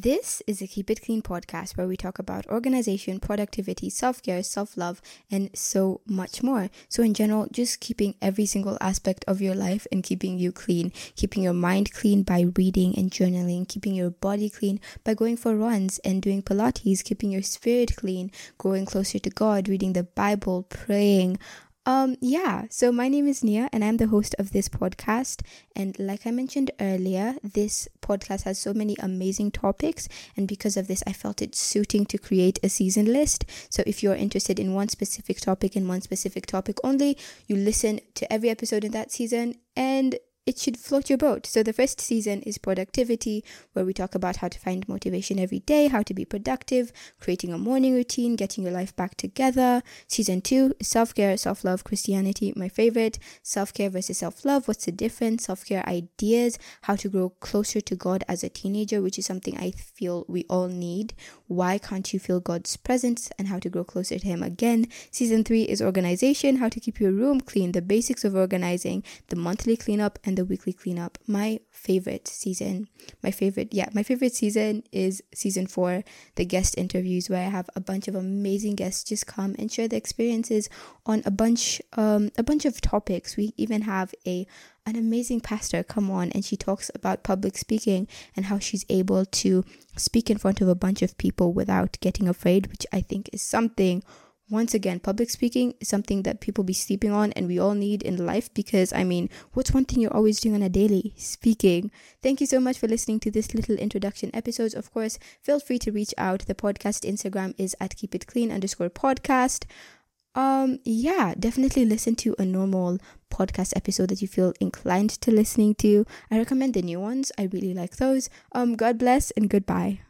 This is a Keep It Clean podcast where we talk about organization, productivity, self care, self love, and so much more. So, in general, just keeping every single aspect of your life and keeping you clean, keeping your mind clean by reading and journaling, keeping your body clean by going for runs and doing Pilates, keeping your spirit clean, growing closer to God, reading the Bible, praying, um, yeah, so my name is Nia and I'm the host of this podcast. And like I mentioned earlier, this podcast has so many amazing topics. And because of this, I felt it suiting to create a season list. So if you're interested in one specific topic and one specific topic only, you listen to every episode in that season and it should float your boat. So the first season is productivity, where we talk about how to find motivation every day, how to be productive, creating a morning routine, getting your life back together. Season two is self care, self love, Christianity, my favorite. Self care versus self love. What's the difference? Self care ideas, how to grow closer to God as a teenager, which is something I feel we all need. Why can't you feel God's presence and how to grow closer to Him again? Season three is organization, how to keep your room clean, the basics of organizing, the monthly cleanup, and the weekly cleanup. My favorite season, my favorite, yeah, my favorite season is season four, the guest interviews, where I have a bunch of amazing guests just come and share their experiences on a bunch, um, a bunch of topics. We even have a an amazing pastor come on and she talks about public speaking and how she's able to speak in front of a bunch of people without getting afraid, which I think is something once again, public speaking is something that people be sleeping on and we all need in life because I mean, what's one thing you're always doing on a daily? Speaking. Thank you so much for listening to this little introduction episodes. Of course, feel free to reach out. The podcast Instagram is at keep it clean underscore podcast. Um, yeah, definitely listen to a normal podcast episode that you feel inclined to listening to. I recommend the new ones. I really like those. Um, God bless and goodbye.